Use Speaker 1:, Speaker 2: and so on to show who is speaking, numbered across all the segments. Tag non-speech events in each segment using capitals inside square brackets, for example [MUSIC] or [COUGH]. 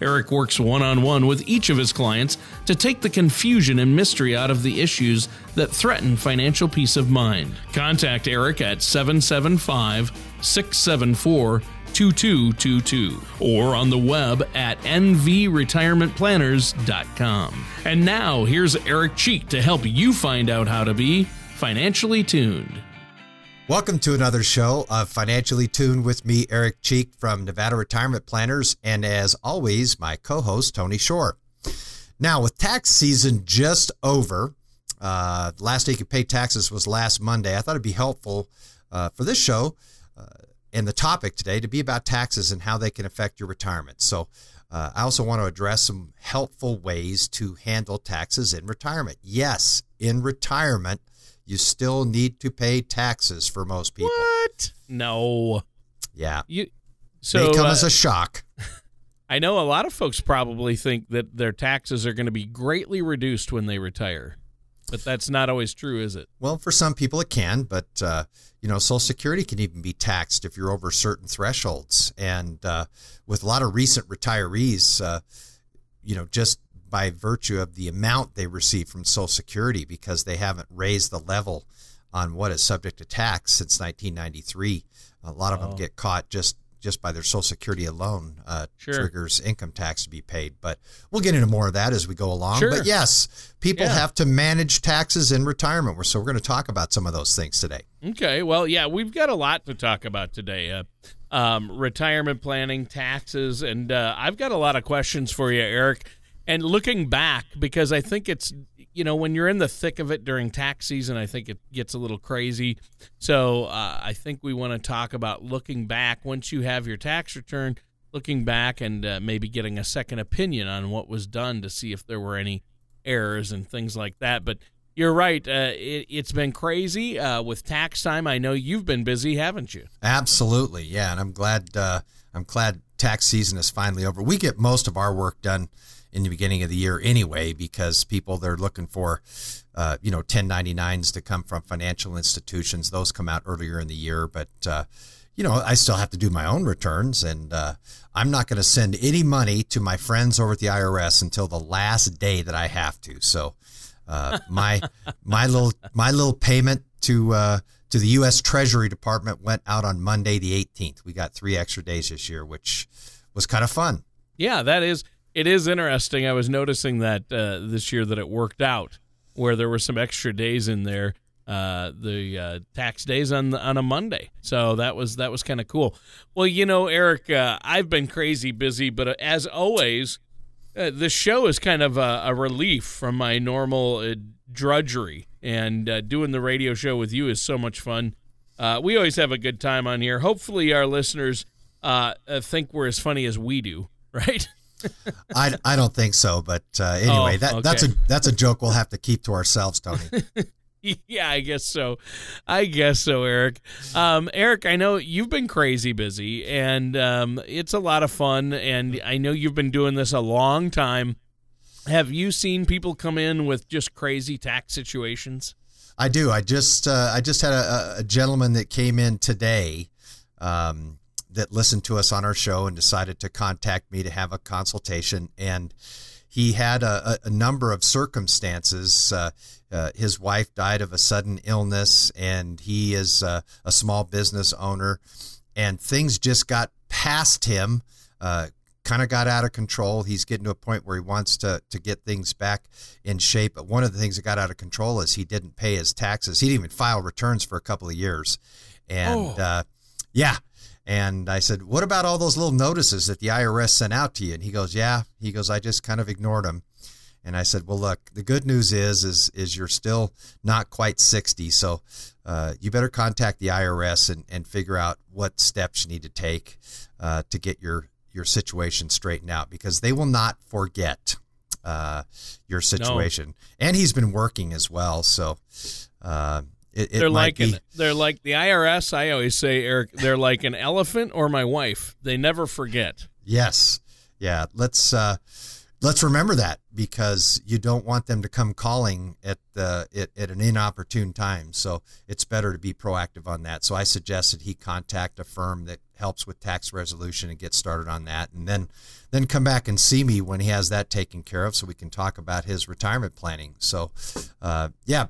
Speaker 1: Eric works one on one with each of his clients to take the confusion and mystery out of the issues that threaten financial peace of mind. Contact Eric at 775 674 2222 or on the web at nvretirementplanners.com. And now here's Eric Cheek to help you find out how to be financially tuned.
Speaker 2: Welcome to another show of Financially Tuned with me, Eric Cheek from Nevada Retirement Planners, and as always, my co host, Tony Shore. Now, with tax season just over, uh, last day you could pay taxes was last Monday. I thought it'd be helpful uh, for this show uh, and the topic today to be about taxes and how they can affect your retirement. So, uh, I also want to address some helpful ways to handle taxes in retirement. Yes, in retirement, you still need to pay taxes for most people.
Speaker 1: What? No.
Speaker 2: Yeah.
Speaker 1: You
Speaker 2: so they come uh, as a shock. [LAUGHS]
Speaker 1: I know a lot of folks probably think that their taxes are going to be greatly reduced when they retire. But that's not always true, is it?
Speaker 2: Well, for some people it can, but uh, you know, Social Security can even be taxed if you're over certain thresholds. And uh, with a lot of recent retirees, uh, you know, just by virtue of the amount they receive from Social Security, because they haven't raised the level on what is subject to tax since 1993, a lot of oh. them get caught just just by their Social Security alone uh, sure. triggers income tax to be paid. But we'll get into more of that as we go along. Sure. But yes, people yeah. have to manage taxes in retirement. So we're going to talk about some of those things today.
Speaker 1: Okay. Well, yeah, we've got a lot to talk about today. Uh, um, retirement planning, taxes, and uh, I've got a lot of questions for you, Eric. And looking back, because I think it's you know, when you're in the thick of it during tax season, I think it gets a little crazy. So uh, I think we want to talk about looking back once you have your tax return, looking back and uh, maybe getting a second opinion on what was done to see if there were any errors and things like that. But you're right. Uh, it, has been crazy uh, with tax time. I know you've been busy, haven't you?
Speaker 2: Absolutely, yeah. And I'm glad. Uh, I'm glad tax season is finally over. We get most of our work done in the beginning of the year anyway, because people they're looking for, uh, you know, 1099s to come from financial institutions. Those come out earlier in the year, but uh, you know, I still have to do my own returns, and uh, I'm not going to send any money to my friends over at the IRS until the last day that I have to. So, uh, my [LAUGHS] my little my little payment to uh, to the U.S. Treasury Department went out on Monday the 18th. We got three extra days this year, which was kind of fun.
Speaker 1: Yeah, that is it is interesting. I was noticing that uh, this year that it worked out, where there were some extra days in there, uh, the uh, tax days on the, on a Monday. So that was that was kind of cool. Well, you know, Eric, uh, I've been crazy busy, but uh, as always, uh, the show is kind of a, a relief from my normal drudgery, and doing the radio show with you is so much fun. we always have a good time on here. Hopefully, our listeners think we're as funny as we do, [LAUGHS] right?
Speaker 2: I, I don't think so, but uh, anyway, oh, that okay. that's a that's a joke we'll have to keep to ourselves, Tony. [LAUGHS]
Speaker 1: yeah, I guess so. I guess so, Eric. Um, Eric, I know you've been crazy busy, and um, it's a lot of fun. And I know you've been doing this a long time. Have you seen people come in with just crazy tax situations?
Speaker 2: I do. I just uh, I just had a, a, gentleman that came in today. Um, that listened to us on our show and decided to contact me to have a consultation. And he had a, a number of circumstances. Uh, uh, his wife died of a sudden illness, and he is uh, a small business owner. And things just got past him, uh, kind of got out of control. He's getting to a point where he wants to, to get things back in shape. But one of the things that got out of control is he didn't pay his taxes. He didn't even file returns for a couple of years. And oh. Uh, yeah, and I said, What about all those little notices that the IRS sent out to you? And he goes, Yeah. He goes, I just kind of ignored them. And I said, well, look, the good news is, is, is you're still not quite 60. So uh, you better contact the IRS and, and figure out what steps you need to take uh, to get your, your situation straightened out because they will not forget uh, your situation. No. And he's been working as well. So, uh, it, it
Speaker 1: they're like
Speaker 2: be...
Speaker 1: an, they're like the IRS. I always say, Eric, they're like an elephant or my wife. They never forget.
Speaker 2: Yes, yeah. Let's uh, let's remember that because you don't want them to come calling at the at, at an inopportune time. So it's better to be proactive on that. So I suggested he contact a firm that helps with tax resolution and get started on that, and then then come back and see me when he has that taken care of, so we can talk about his retirement planning. So, uh, yeah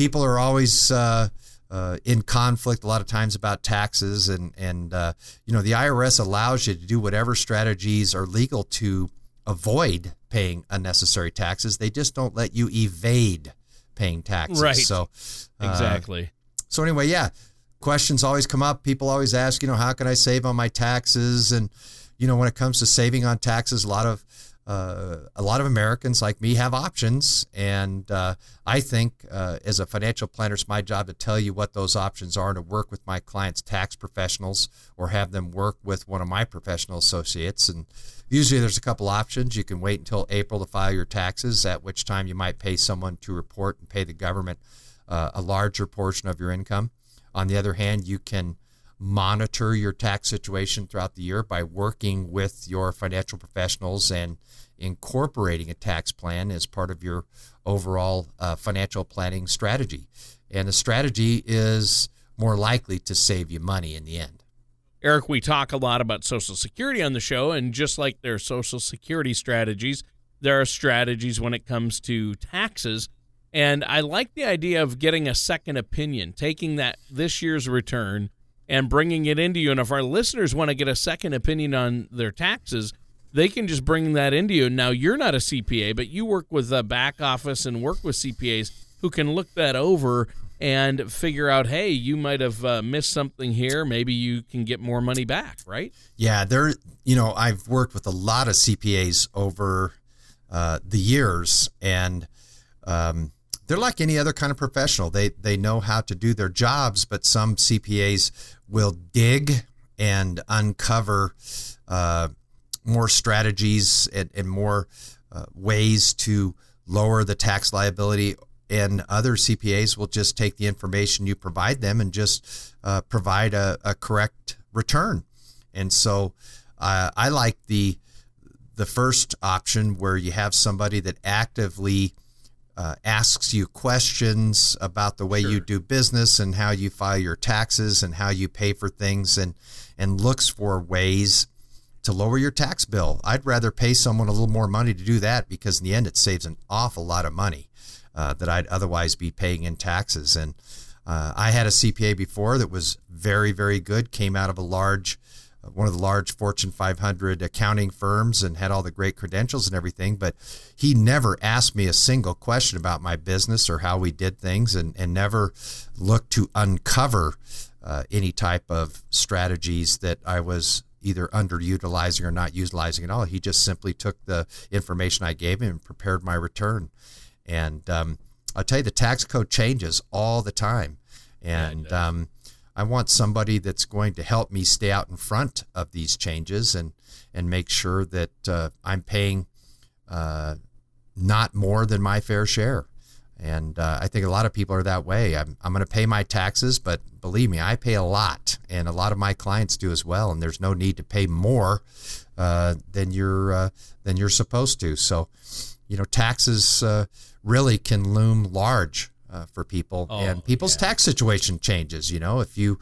Speaker 2: people are always uh, uh, in conflict a lot of times about taxes, and and uh, you know the IRS allows you to do whatever strategies are legal to avoid paying unnecessary taxes. They just don't let you evade paying taxes.
Speaker 1: Right.
Speaker 2: So
Speaker 1: uh, exactly.
Speaker 2: So anyway, yeah, questions always come up. People always ask, you know, how can I save on my taxes? And you know, when it comes to saving on taxes, a lot of uh, a lot of Americans like me have options, and uh, I think uh, as a financial planner, it's my job to tell you what those options are, and to work with my clients' tax professionals, or have them work with one of my professional associates. And usually, there's a couple options. You can wait until April to file your taxes, at which time you might pay someone to report and pay the government uh, a larger portion of your income. On the other hand, you can monitor your tax situation throughout the year by working with your financial professionals and incorporating a tax plan as part of your overall uh, financial planning strategy. And the strategy is more likely to save you money in the end.
Speaker 1: Eric, we talk a lot about Social Security on the show, and just like there are Social Security strategies, there are strategies when it comes to taxes. And I like the idea of getting a second opinion, taking that this year's return and bringing it into you. And if our listeners want to get a second opinion on their taxes, they can just bring that into you. Now, you're not a CPA, but you work with a back office and work with CPAs who can look that over and figure out, hey, you might have uh, missed something here. Maybe you can get more money back, right?
Speaker 2: Yeah, there. You know, I've worked with a lot of CPAs over uh, the years, and um, they're like any other kind of professional. They they know how to do their jobs, but some CPAs will dig and uncover. Uh, more strategies and, and more uh, ways to lower the tax liability. And other CPAs will just take the information you provide them and just uh, provide a, a, correct return. And so uh, I like the the first option where you have somebody that actively uh, asks you questions about the way sure. you do business and how you file your taxes and how you pay for things and and looks for ways to lower your tax bill. I'd rather pay someone a little more money to do that because in the end it saves an awful lot of money uh, that I'd otherwise be paying in taxes. And uh, I had a CPA before that was very, very good, came out of a large, one of the large Fortune 500 accounting firms and had all the great credentials and everything. But he never asked me a single question about my business or how we did things and, and never looked to uncover uh, any type of strategies that I was either underutilizing or not utilizing at all. He just simply took the information I gave him and prepared my return. And um, I'll tell you, the tax code changes all the time. And um, I want somebody that's going to help me stay out in front of these changes and, and make sure that uh, I'm paying uh, not more than my fair share. And uh, I think a lot of people are that way. I'm, I'm going to pay my taxes, but believe me, I pay a lot, and a lot of my clients do as well. And there's no need to pay more uh, than you're uh, than you're supposed to. So, you know, taxes uh, really can loom large uh, for people, oh, and people's yeah. tax situation changes. You know, if you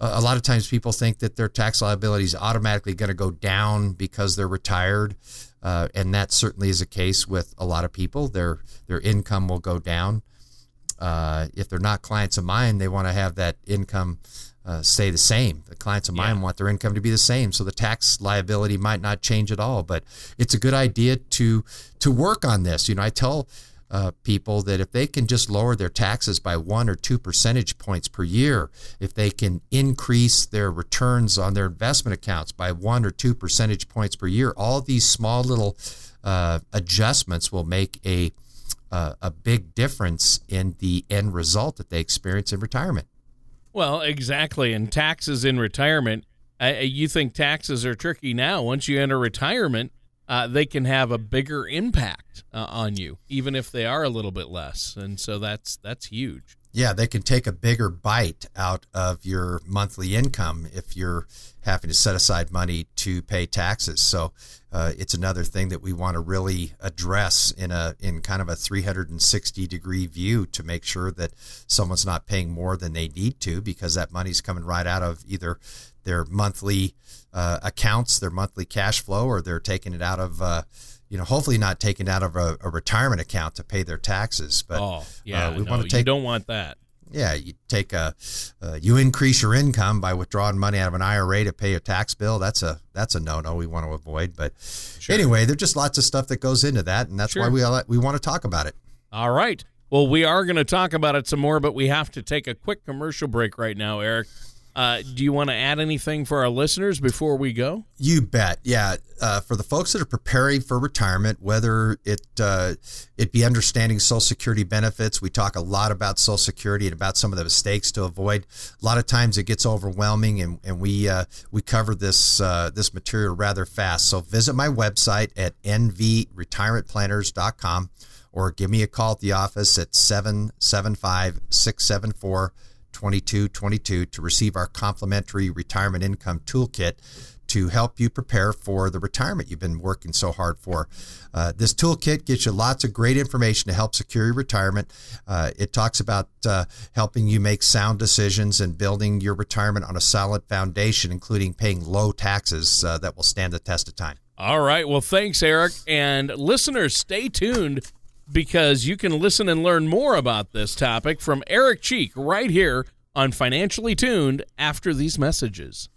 Speaker 2: a lot of times people think that their tax liability is automatically going to go down because they're retired. Uh, and that certainly is a case with a lot of people. Their their income will go down. Uh, if they're not clients of mine, they want to have that income uh, stay the same. The clients of mine want their income to be the same, so the tax liability might not change at all. But it's a good idea to to work on this. You know, I tell uh, people that if they can just lower their taxes by one or two percentage points per year, if they can increase their returns on their investment accounts by one or two percentage points per year, all these small little uh, adjustments will make a uh, a big difference in the end result that they experience in retirement.
Speaker 1: Well, exactly. And taxes in retirement, uh, you think taxes are tricky now. Once you enter retirement, uh, they can have a bigger impact uh, on you, even if they are a little bit less. And so that's that's huge.
Speaker 2: Yeah, they can take a bigger bite out of your monthly income if you're having to set aside money to pay taxes. So uh, it's another thing that we want to really address in a in kind of a 360 degree view to make sure that someone's not paying more than they need to because that money's coming right out of either their monthly uh, accounts, their monthly cash flow, or they're taking it out of. Uh, you know, hopefully not taken out of a, a, retirement account to pay their taxes. But
Speaker 1: oh, yeah, uh, we no, want to take. You don't want that
Speaker 2: yeah, you take a, uh, you increase your income by withdrawing money out of an IRA to pay a tax bill. That's a that's a no no we want to avoid. But sure. anyway, there's just lots of stuff that goes into that, and that's sure. why we we want to talk about it.
Speaker 1: All right. Well, we are going to talk about it some more, but we have to take a quick commercial break right now, Eric. Uh, do you want to add anything for our listeners before we go?
Speaker 2: You bet. Yeah. Uh, for the folks that are preparing for retirement, whether it uh, it be understanding Social Security benefits, we talk a lot about Social Security and about some of the mistakes to avoid. A lot of times it gets overwhelming, and, and we uh, we cover this uh, this material rather fast. So visit my website at nvretirementplanners.com or give me a call at the office at 775 674 2222 to receive our complimentary retirement income toolkit to help you prepare for the retirement you've been working so hard for. Uh, this toolkit gives you lots of great information to help secure your retirement. Uh, it talks about uh, helping you make sound decisions and building your retirement on a solid foundation, including paying low taxes uh, that will stand the test of time.
Speaker 1: All right. Well, thanks, Eric. And listeners, stay tuned because you can listen and learn more about this topic from Eric Cheek right here on Financially Tuned after these messages.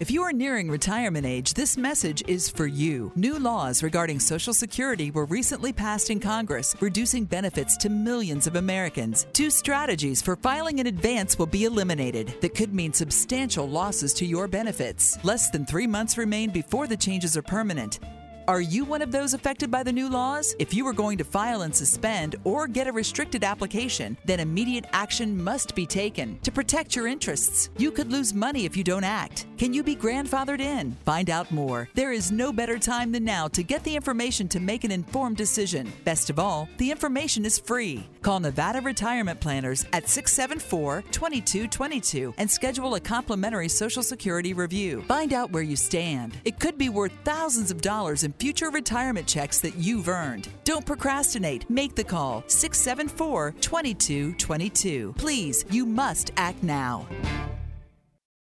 Speaker 3: If you are nearing retirement age, this message is for you. New laws regarding Social Security were recently passed in Congress, reducing benefits to millions of Americans. Two strategies for filing in advance will be eliminated that could mean substantial losses to your benefits. Less than three months remain before the changes are permanent. Are you one of those affected by the new laws? If you are going to file and suspend or get a restricted application, then immediate action must be taken to protect your interests. You could lose money if you don't act. Can you be grandfathered in? Find out more. There is no better time than now to get the information to make an informed decision. Best of all, the information is free. Call Nevada Retirement Planners at 674 2222 and schedule a complimentary Social Security review. Find out where you stand. It could be worth thousands of dollars in future retirement checks that you've earned. Don't procrastinate. Make the call 674 2222. Please, you must act now.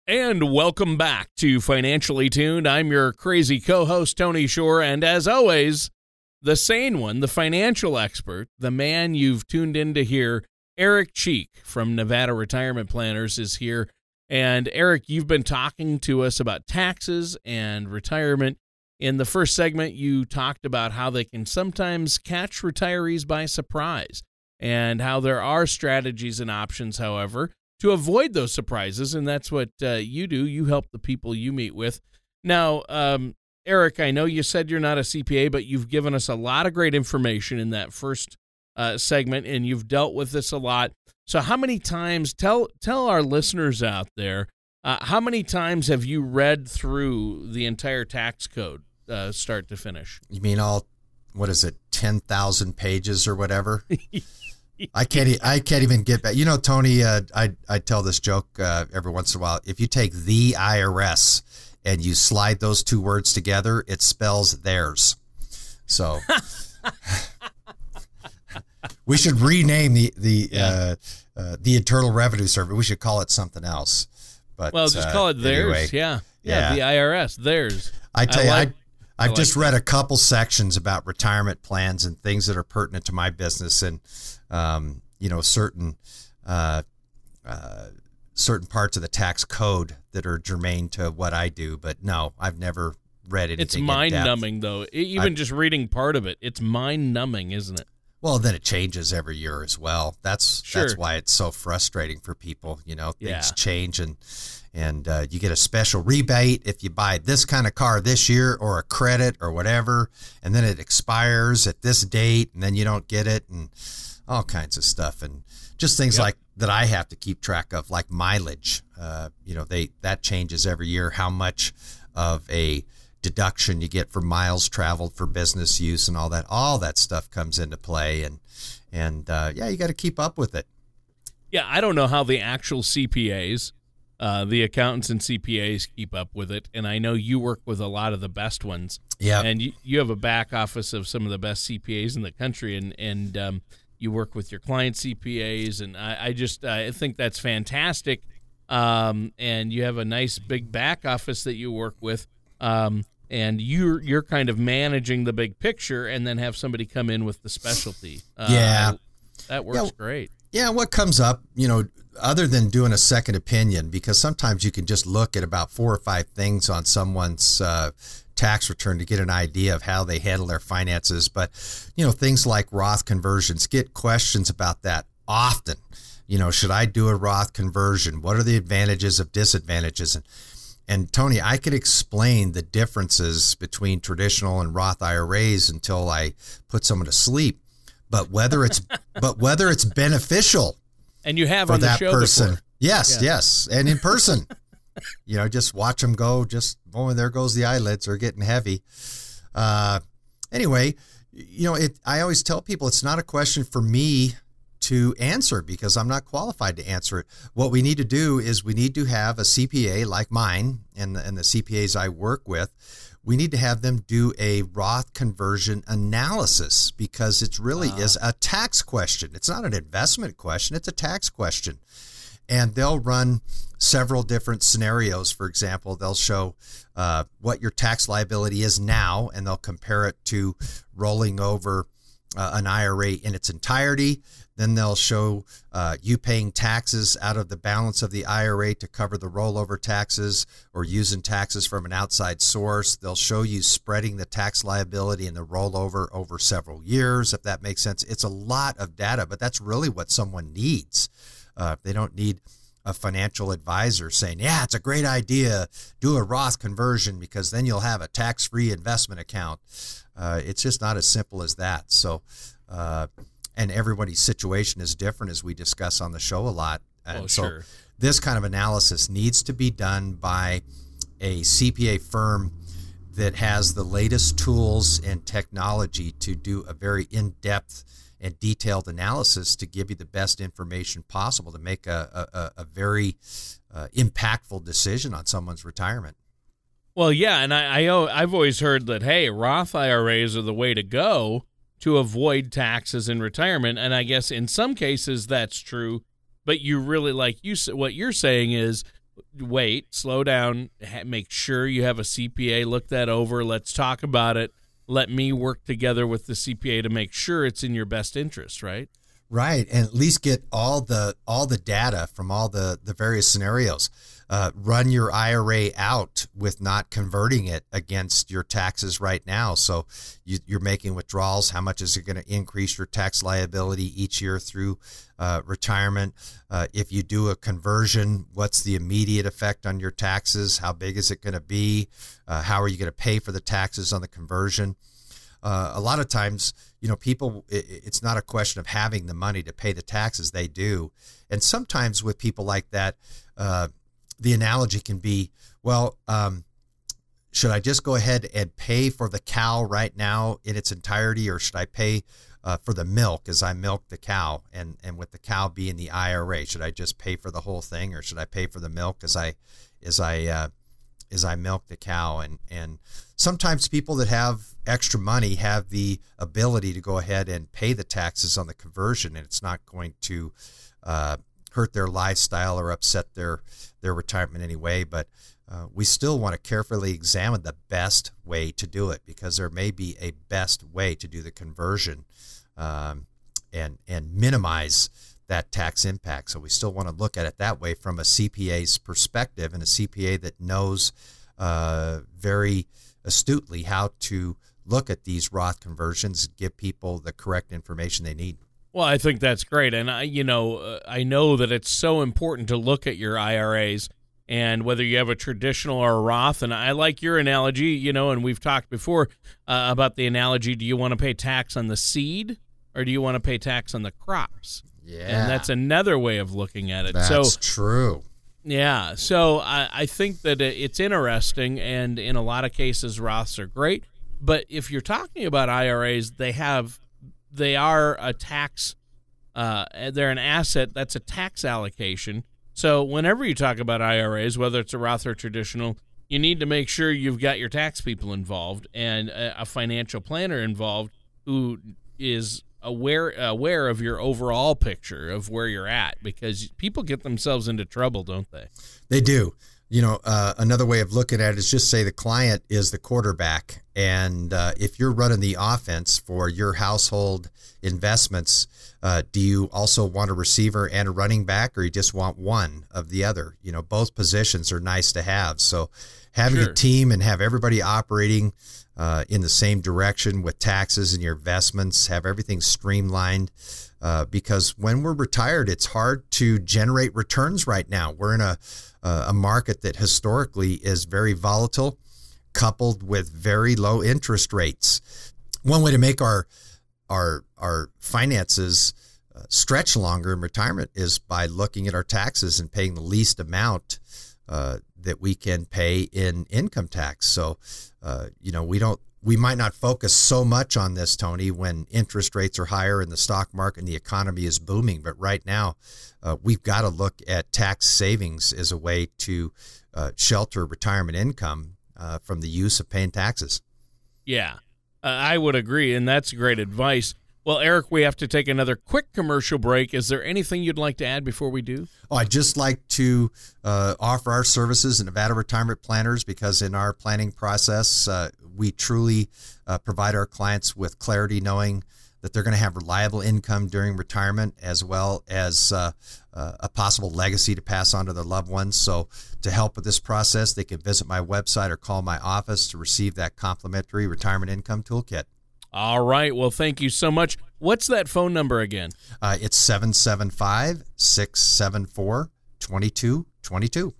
Speaker 1: And welcome back to Financially Tuned. I'm your crazy co host, Tony Shore. And as always, the sane one, the financial expert, the man you've tuned in to hear, Eric Cheek from Nevada Retirement Planners, is here. And Eric, you've been talking to us about taxes and retirement. In the first segment, you talked about how they can sometimes catch retirees by surprise and how there are strategies and options, however, to avoid those surprises. And that's what uh, you do. You help the people you meet with. Now, um, Eric, I know you said you're not a CPA, but you've given us a lot of great information in that first uh, segment, and you've dealt with this a lot. So, how many times tell tell our listeners out there uh, how many times have you read through the entire tax code? uh, start to finish.
Speaker 2: You mean all what is it, ten thousand pages or whatever? [LAUGHS] I can't. I can't even get back. You know, Tony. Uh, I I tell this joke uh, every once in a while. If you take the IRS and you slide those two words together, it spells theirs. So [LAUGHS] we should rename the the yeah. uh, uh, the Internal Revenue Service. We should call it something else. But
Speaker 1: well, just call it uh, theirs. Anyway, yeah. yeah, yeah, the IRS theirs.
Speaker 2: I tell I you, like, I I've like just read a couple sections about retirement plans and things that are pertinent to my business, and um, you know certain uh, uh, certain parts of the tax code that are germane to what I do. But no, I've never read anything.
Speaker 1: It's mind numbing, though. Even I, just reading part of it, it's mind numbing, isn't it?
Speaker 2: Well, then it changes every year as well. That's
Speaker 1: Sure.
Speaker 2: that's why it's so frustrating for people. You know, things
Speaker 1: Yeah.
Speaker 2: change and and uh, you get a special rebate if you buy this kind of car this year or a credit or whatever, and then it expires at this date, and then you don't get it, and all kinds of stuff, and just things
Speaker 1: Yep.
Speaker 2: like that I have to keep track of, like mileage. Uh, you know, they that changes every year. How much of a deduction you get for miles traveled for business use and all that. All that stuff comes into play, and and uh, yeah, you got to keep up with it.
Speaker 1: Yeah, I don't know how the actual CPAs, uh, the accountants and CPAs keep up with it, and I know you work with a lot of the best ones.
Speaker 2: Yeah,
Speaker 1: and you, you have a back office of some of the best CPAs in the country, and and um, you work with your client CPAs, and I, I just I think that's fantastic. Um, and you have a nice big back office that you work with, um, and you're you're kind of managing the big picture, and then have somebody come in with the specialty. Uh,
Speaker 2: Yeah.
Speaker 1: that works
Speaker 2: Yeah.
Speaker 1: great.
Speaker 2: Yeah, what comes up, you know, other than doing a second opinion, because sometimes you can just look at about four or five things on someone's uh, tax return to get an idea of how they handle their finances. But, you know, things like Roth conversions, get questions about that often. You know, should I do a Roth conversion? What are the advantages of disadvantages? And and Tony, I could explain the differences between traditional and Roth IRAs until I put someone to sleep. But whether it's [LAUGHS] but whether it's beneficial
Speaker 1: And you have
Speaker 2: for
Speaker 1: on the
Speaker 2: that
Speaker 1: show
Speaker 2: person,
Speaker 1: before.
Speaker 2: yes,
Speaker 1: Yeah.
Speaker 2: yes, and in person, [LAUGHS] you know, just watch them go. Just oh, there goes the eyelids are getting heavy. Uh, anyway, you know, it. I always tell people it's not a question for me to answer because I'm not qualified to answer it. What we need to do is we need to have a CPA like mine and the, and the CPAs I work with. We need to have them do a Roth conversion analysis because it really is a tax question. It's not an investment question, it's a tax question. And they'll run several different scenarios. For example, they'll show uh, what your tax liability is now, and they'll compare it to rolling over uh, an IRA in its entirety. Then they'll show uh, you paying taxes out of the balance of the IRA to cover the rollover taxes or using taxes from an outside source. They'll show you spreading the tax liability and the rollover over several years, if that makes sense. It's a lot of data, but that's really what someone needs. Uh, they don't need a financial advisor saying, yeah, it's a great idea. Do a Roth conversion because then you'll have a tax free investment account. Uh, it's just not as simple as that. So, uh, and everybody's situation is different as we discuss on the show a lot. And
Speaker 1: Oh,
Speaker 2: so
Speaker 1: sure.
Speaker 2: this kind of analysis needs to be done by a CPA firm that has the latest tools and technology to do a very in depth and detailed analysis to give you the best information possible to make a, a, a- very uh, impactful decision on someone's retirement.
Speaker 1: Well, yeah, and I, I I've always heard that hey, Roth IRAs are the way to go to avoid taxes in retirement, and I guess in some cases that's true. But you really like you what you're saying is wait, slow down, make sure you have a CPA look that over. Let's talk about it. Let me work together with the CPA to make sure it's in your best interest, right?
Speaker 2: Right, and at least get all the all the data from all the the various scenarios. Uh, run your IRA out with not converting it against your taxes right now. So you, you're making withdrawals. How much is it going to increase your tax liability each year through uh, retirement? Uh, if you do a conversion, what's the immediate effect on your taxes? How big is it going to be? Uh, how are you going to pay for the taxes on the conversion? uh, a lot of times, you know, people, it, it's not a question of having the money to pay the taxes, they do. And sometimes with people like that, uh, the analogy can be, well, um, should I just go ahead and pay for the cow right now in its entirety, or should I pay uh, for the milk as I milk the cow, and and with the cow being the IRA, should I just pay for the whole thing, or should I pay for the milk as I as I uh, as I milk the cow? And and sometimes people that have extra money have the ability to go ahead and pay the taxes on the conversion, and it's not going to uh, hurt their lifestyle or upset their their retirement anyway. But uh, we still want to carefully examine the best way to do it because there may be a best way to do the conversion um, and and minimize that tax impact. So we still want to look at it that way from a CPA's perspective and a CPA that knows uh, very astutely how to look at these Roth conversions, give people the correct information they need.
Speaker 1: Well, I think that's great, and I, you know, uh, I know that it's so important to look at your IRAs and whether you have a traditional or a Roth. And I like your analogy, you know, and we've talked before uh, about the analogy: do you want to pay tax on the seed or do you want to pay tax on the crops?
Speaker 2: Yeah,
Speaker 1: and that's another way of looking at it.
Speaker 2: That's
Speaker 1: so
Speaker 2: true.
Speaker 1: Yeah, so I, I think that it's interesting, and in a lot of cases, Roths are great. But if you're talking about IRAs, they have they are a tax. Uh, they're an asset that's a tax allocation. So whenever you talk about IRAs, whether it's a Roth or traditional, you need to make sure you've got your tax people involved and a, a financial planner involved who is aware aware of your overall picture of where you're at because people get themselves into trouble, don't they?
Speaker 2: They do you know, uh, another way of looking at it is just say the client is the quarterback. And uh, if you're running the offense for your household investments, uh, do you also want a receiver and a running back, or you just want one of the other? You know, both positions are nice to have. So having sure. a team and have everybody operating uh, in the same direction with taxes and your investments, have everything streamlined. Uh, because when we're retired, it's hard to generate returns right now. We're in a uh, a market that historically is very volatile, coupled with very low interest rates. One way to make our our our finances uh, stretch longer in retirement is by looking at our taxes and paying the least amount uh, that we can pay in income tax. So, uh, you know, we don't we might not focus so much on this, Tony, when interest rates are higher in the stock market and the economy is booming. But right now, uh, we've got to look at tax savings as a way to uh, shelter retirement income uh, from the use of paying taxes.
Speaker 1: Yeah, I would agree. And that's great advice. Well, Eric, we have to take another quick commercial break. Is there anything you'd like to add before we do?
Speaker 2: Oh, I'd just like to uh, offer our services in Nevada Retirement Planners because in our planning process, uh, we truly uh, provide our clients with clarity, knowing that they're going to have reliable income during retirement as well as uh, uh, a possible legacy to pass on to their loved ones. So, to help with this process, they can visit my website or call my office to receive that complimentary retirement income toolkit.
Speaker 1: All right. Well, thank you so much. What's that phone number again?
Speaker 2: Uh, it's 775 674 2222.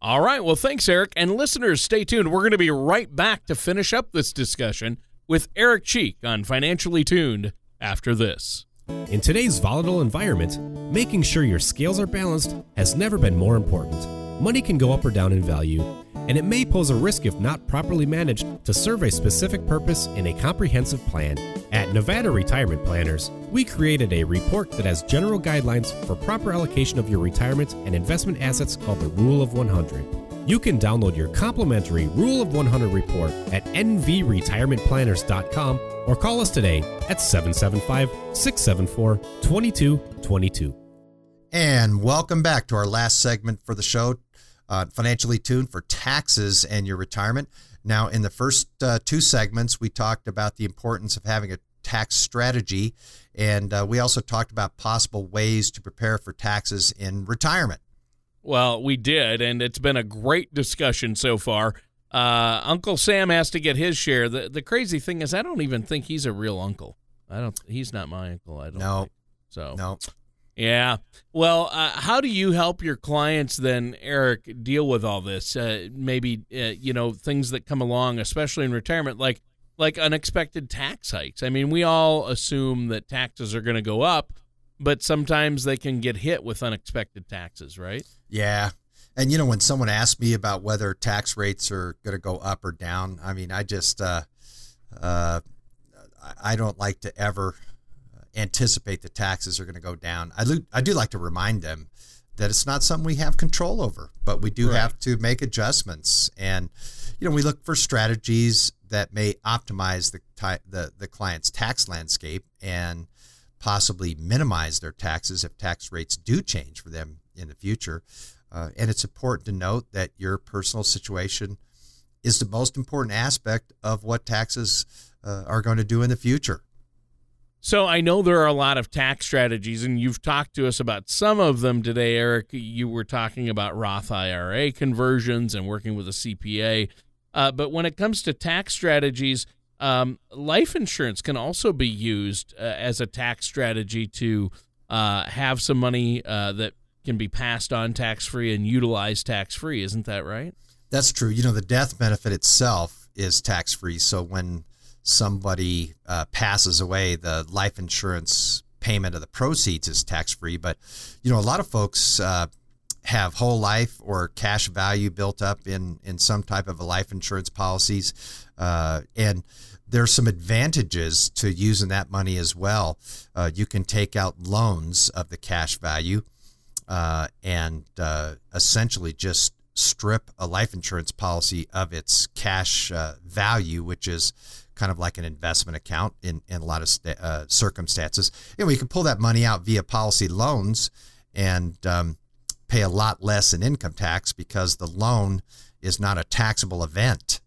Speaker 1: All right. Well, thanks, Eric. And listeners, stay tuned. We're going to be right back to finish up this discussion with Eric Cheek on Financially Tuned after this.
Speaker 4: In today's volatile environment, making sure your scales are balanced has never been more important. Money can go up or down in value and it may pose a risk if not properly managed to serve a specific purpose in a comprehensive plan. At Nevada Retirement Planners, we created a report that has general guidelines for proper allocation of your retirement and investment assets called the Rule of 100. You can download your complimentary Rule of 100 report at nvretirementplanners.com or call us today at 775 674 2222.
Speaker 2: And welcome back to our last segment for the show uh, financially tuned for taxes and your retirement. Now, in the first uh, two segments, we talked about the importance of having a tax strategy, and uh, we also talked about possible ways to prepare for taxes in retirement.
Speaker 1: Well, we did, and it's been a great discussion so far. Uh, uncle Sam has to get his share. The the crazy thing is, I don't even think he's a real uncle. I don't. He's not my uncle. I don't.
Speaker 2: No.
Speaker 1: Think. So
Speaker 2: no.
Speaker 1: Yeah. Well, uh, how do you help your clients then, Eric, deal with all this? Uh, maybe uh, you know things that come along, especially in retirement, like like unexpected tax hikes. I mean, we all assume that taxes are going to go up, but sometimes they can get hit with unexpected taxes, right?
Speaker 2: Yeah. And you know, when someone asks me about whether tax rates are going to go up or down, I mean, I just uh, uh, I don't like to ever anticipate the taxes are going to go down. I do, I do like to remind them that it's not something we have control over, but we do right. have to make adjustments. And you know, we look for strategies that may optimize the the the client's tax landscape and possibly minimize their taxes if tax rates do change for them in the future. Uh, and it's important to note that your personal situation is the most important aspect of what taxes uh, are going to do in the future.
Speaker 1: So I know there are a lot of tax strategies, and you've talked to us about some of them today, Eric. You were talking about Roth IRA conversions and working with a CPA. Uh, but when it comes to tax strategies, um, life insurance can also be used uh, as a tax strategy to uh, have some money uh, that can be passed on tax free and utilized tax free. Isn't that right?
Speaker 2: That's true. You know, the death benefit itself is tax free. So when somebody uh, passes away, the life insurance payment of the proceeds is tax free. But, you know, a lot of folks uh, have whole life or cash value built up in, in some type of a life insurance policies. Uh, and there's some advantages to using that money as well. Uh, you can take out loans of the cash value uh, and uh, essentially just strip a life insurance policy of its cash uh, value, which is kind of like an investment account in, in a lot of st- uh, circumstances. You know, you can pull that money out via policy loans and um, pay a lot less in income tax because the loan is not a taxable event.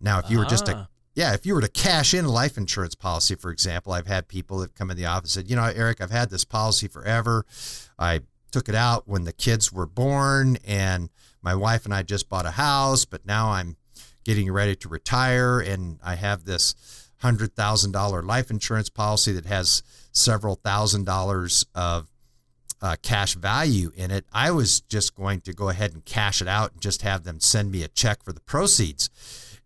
Speaker 2: Now, if you were just a
Speaker 1: Ah.
Speaker 2: yeah, if you were to cash in a life insurance policy, for example, I've had people that come in the office and said, you know, Eric, I've had this policy forever. I took it out when the kids were born, and my wife and I just bought a house, but now I'm getting ready to retire, and I have this hundred thousand dollar life insurance policy that has several thousand dollars of uh, cash value in it. I was just going to go ahead and cash it out and just have them send me a check for the proceeds.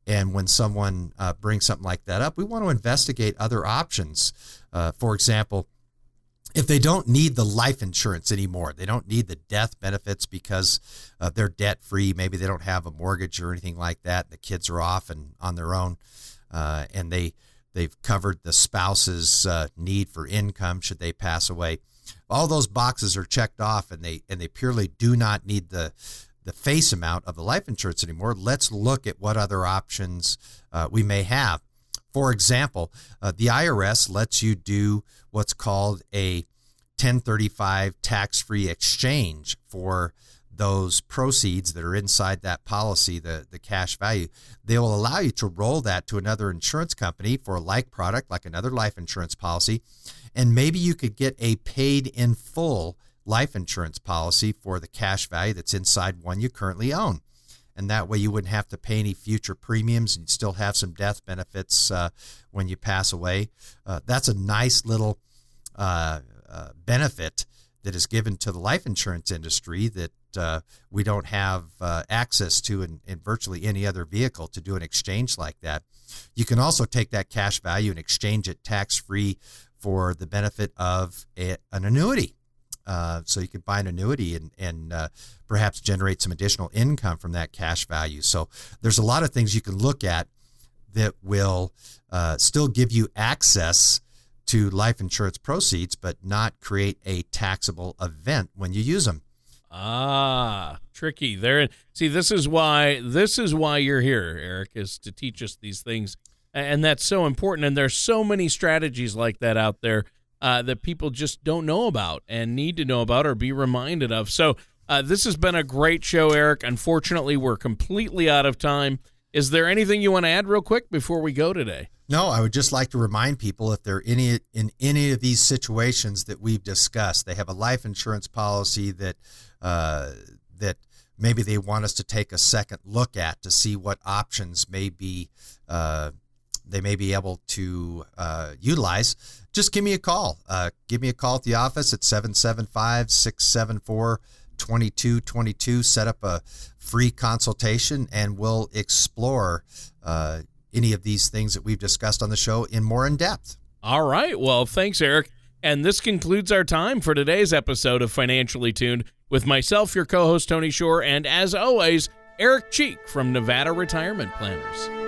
Speaker 2: And when someone uh, brings something like that up, we want to investigate other options. Uh, for example, if they don't need the life insurance anymore, they don't need the death benefits because uh, they're debt free. Maybe they don't have a mortgage or anything like that. The kids are off and on their own, uh, and they they've covered the spouse's uh, need for income should they pass away. All those boxes are checked off, and they and they purely do not need the the face amount of the life insurance anymore. Let's look at what other options uh, we may have. For example, uh, the IRS lets you do what's called a 1035 tax free exchange for those proceeds that are inside that policy, the, the cash value. They will allow you to roll that to another insurance company for a like product, like another life insurance policy. And maybe you could get a paid in full life insurance policy for the cash value that's inside one you currently own and that way you wouldn't have to pay any future premiums and you'd still have some death benefits uh, when you pass away. Uh, that's a nice little uh, uh, benefit that is given to the life insurance industry that uh, we don't have uh, access to in, in virtually any other vehicle to do an exchange like that. You can also take that cash value and exchange it tax free for the benefit of a, an annuity. Uh, so you could buy an annuity and, and uh, perhaps generate some additional income from that cash value. So there's a lot of things you can look at that will uh, still give you access to life insurance proceeds, but not create a taxable event when you use them.
Speaker 1: Ah, tricky. There. See, this is why this is why you're here, Eric, is to teach us these things, and that's so important. And there's so many strategies like that out there uh, that people just don't know about and need to know about or be reminded of. So uh, this has been a great show, Eric. Unfortunately, we're completely out of time. Is there anything you want to add real quick before we go today?
Speaker 2: No, I would just like to remind people if they're any in any of these situations that we've discussed, they have a life insurance policy that uh, that maybe they want us to take a second look at to see what options may be uh, they may be able to uh, utilize. Just give me a call. Uh, give me a call at the office at 775 674 2222. Set up a free consultation and we'll explore uh, any of these things that we've discussed on the show in more in depth.
Speaker 1: All right. Well, thanks, Eric. And this concludes our time for today's episode of Financially Tuned with myself, your co host, Tony Shore, and as always, Eric Cheek from Nevada Retirement Planners.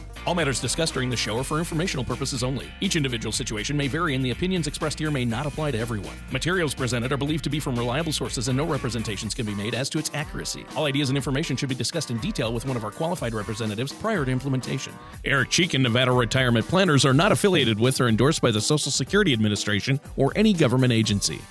Speaker 1: All matters discussed during the show are for informational purposes only. Each individual situation may vary, and the opinions expressed here may not apply to everyone. Materials presented are believed to be from reliable sources, and no representations can be made as to its accuracy. All ideas and information should be discussed in detail with one of our qualified representatives prior to implementation. Eric Cheek and Nevada Retirement Planners are not affiliated with or endorsed by the Social Security Administration or any government agency.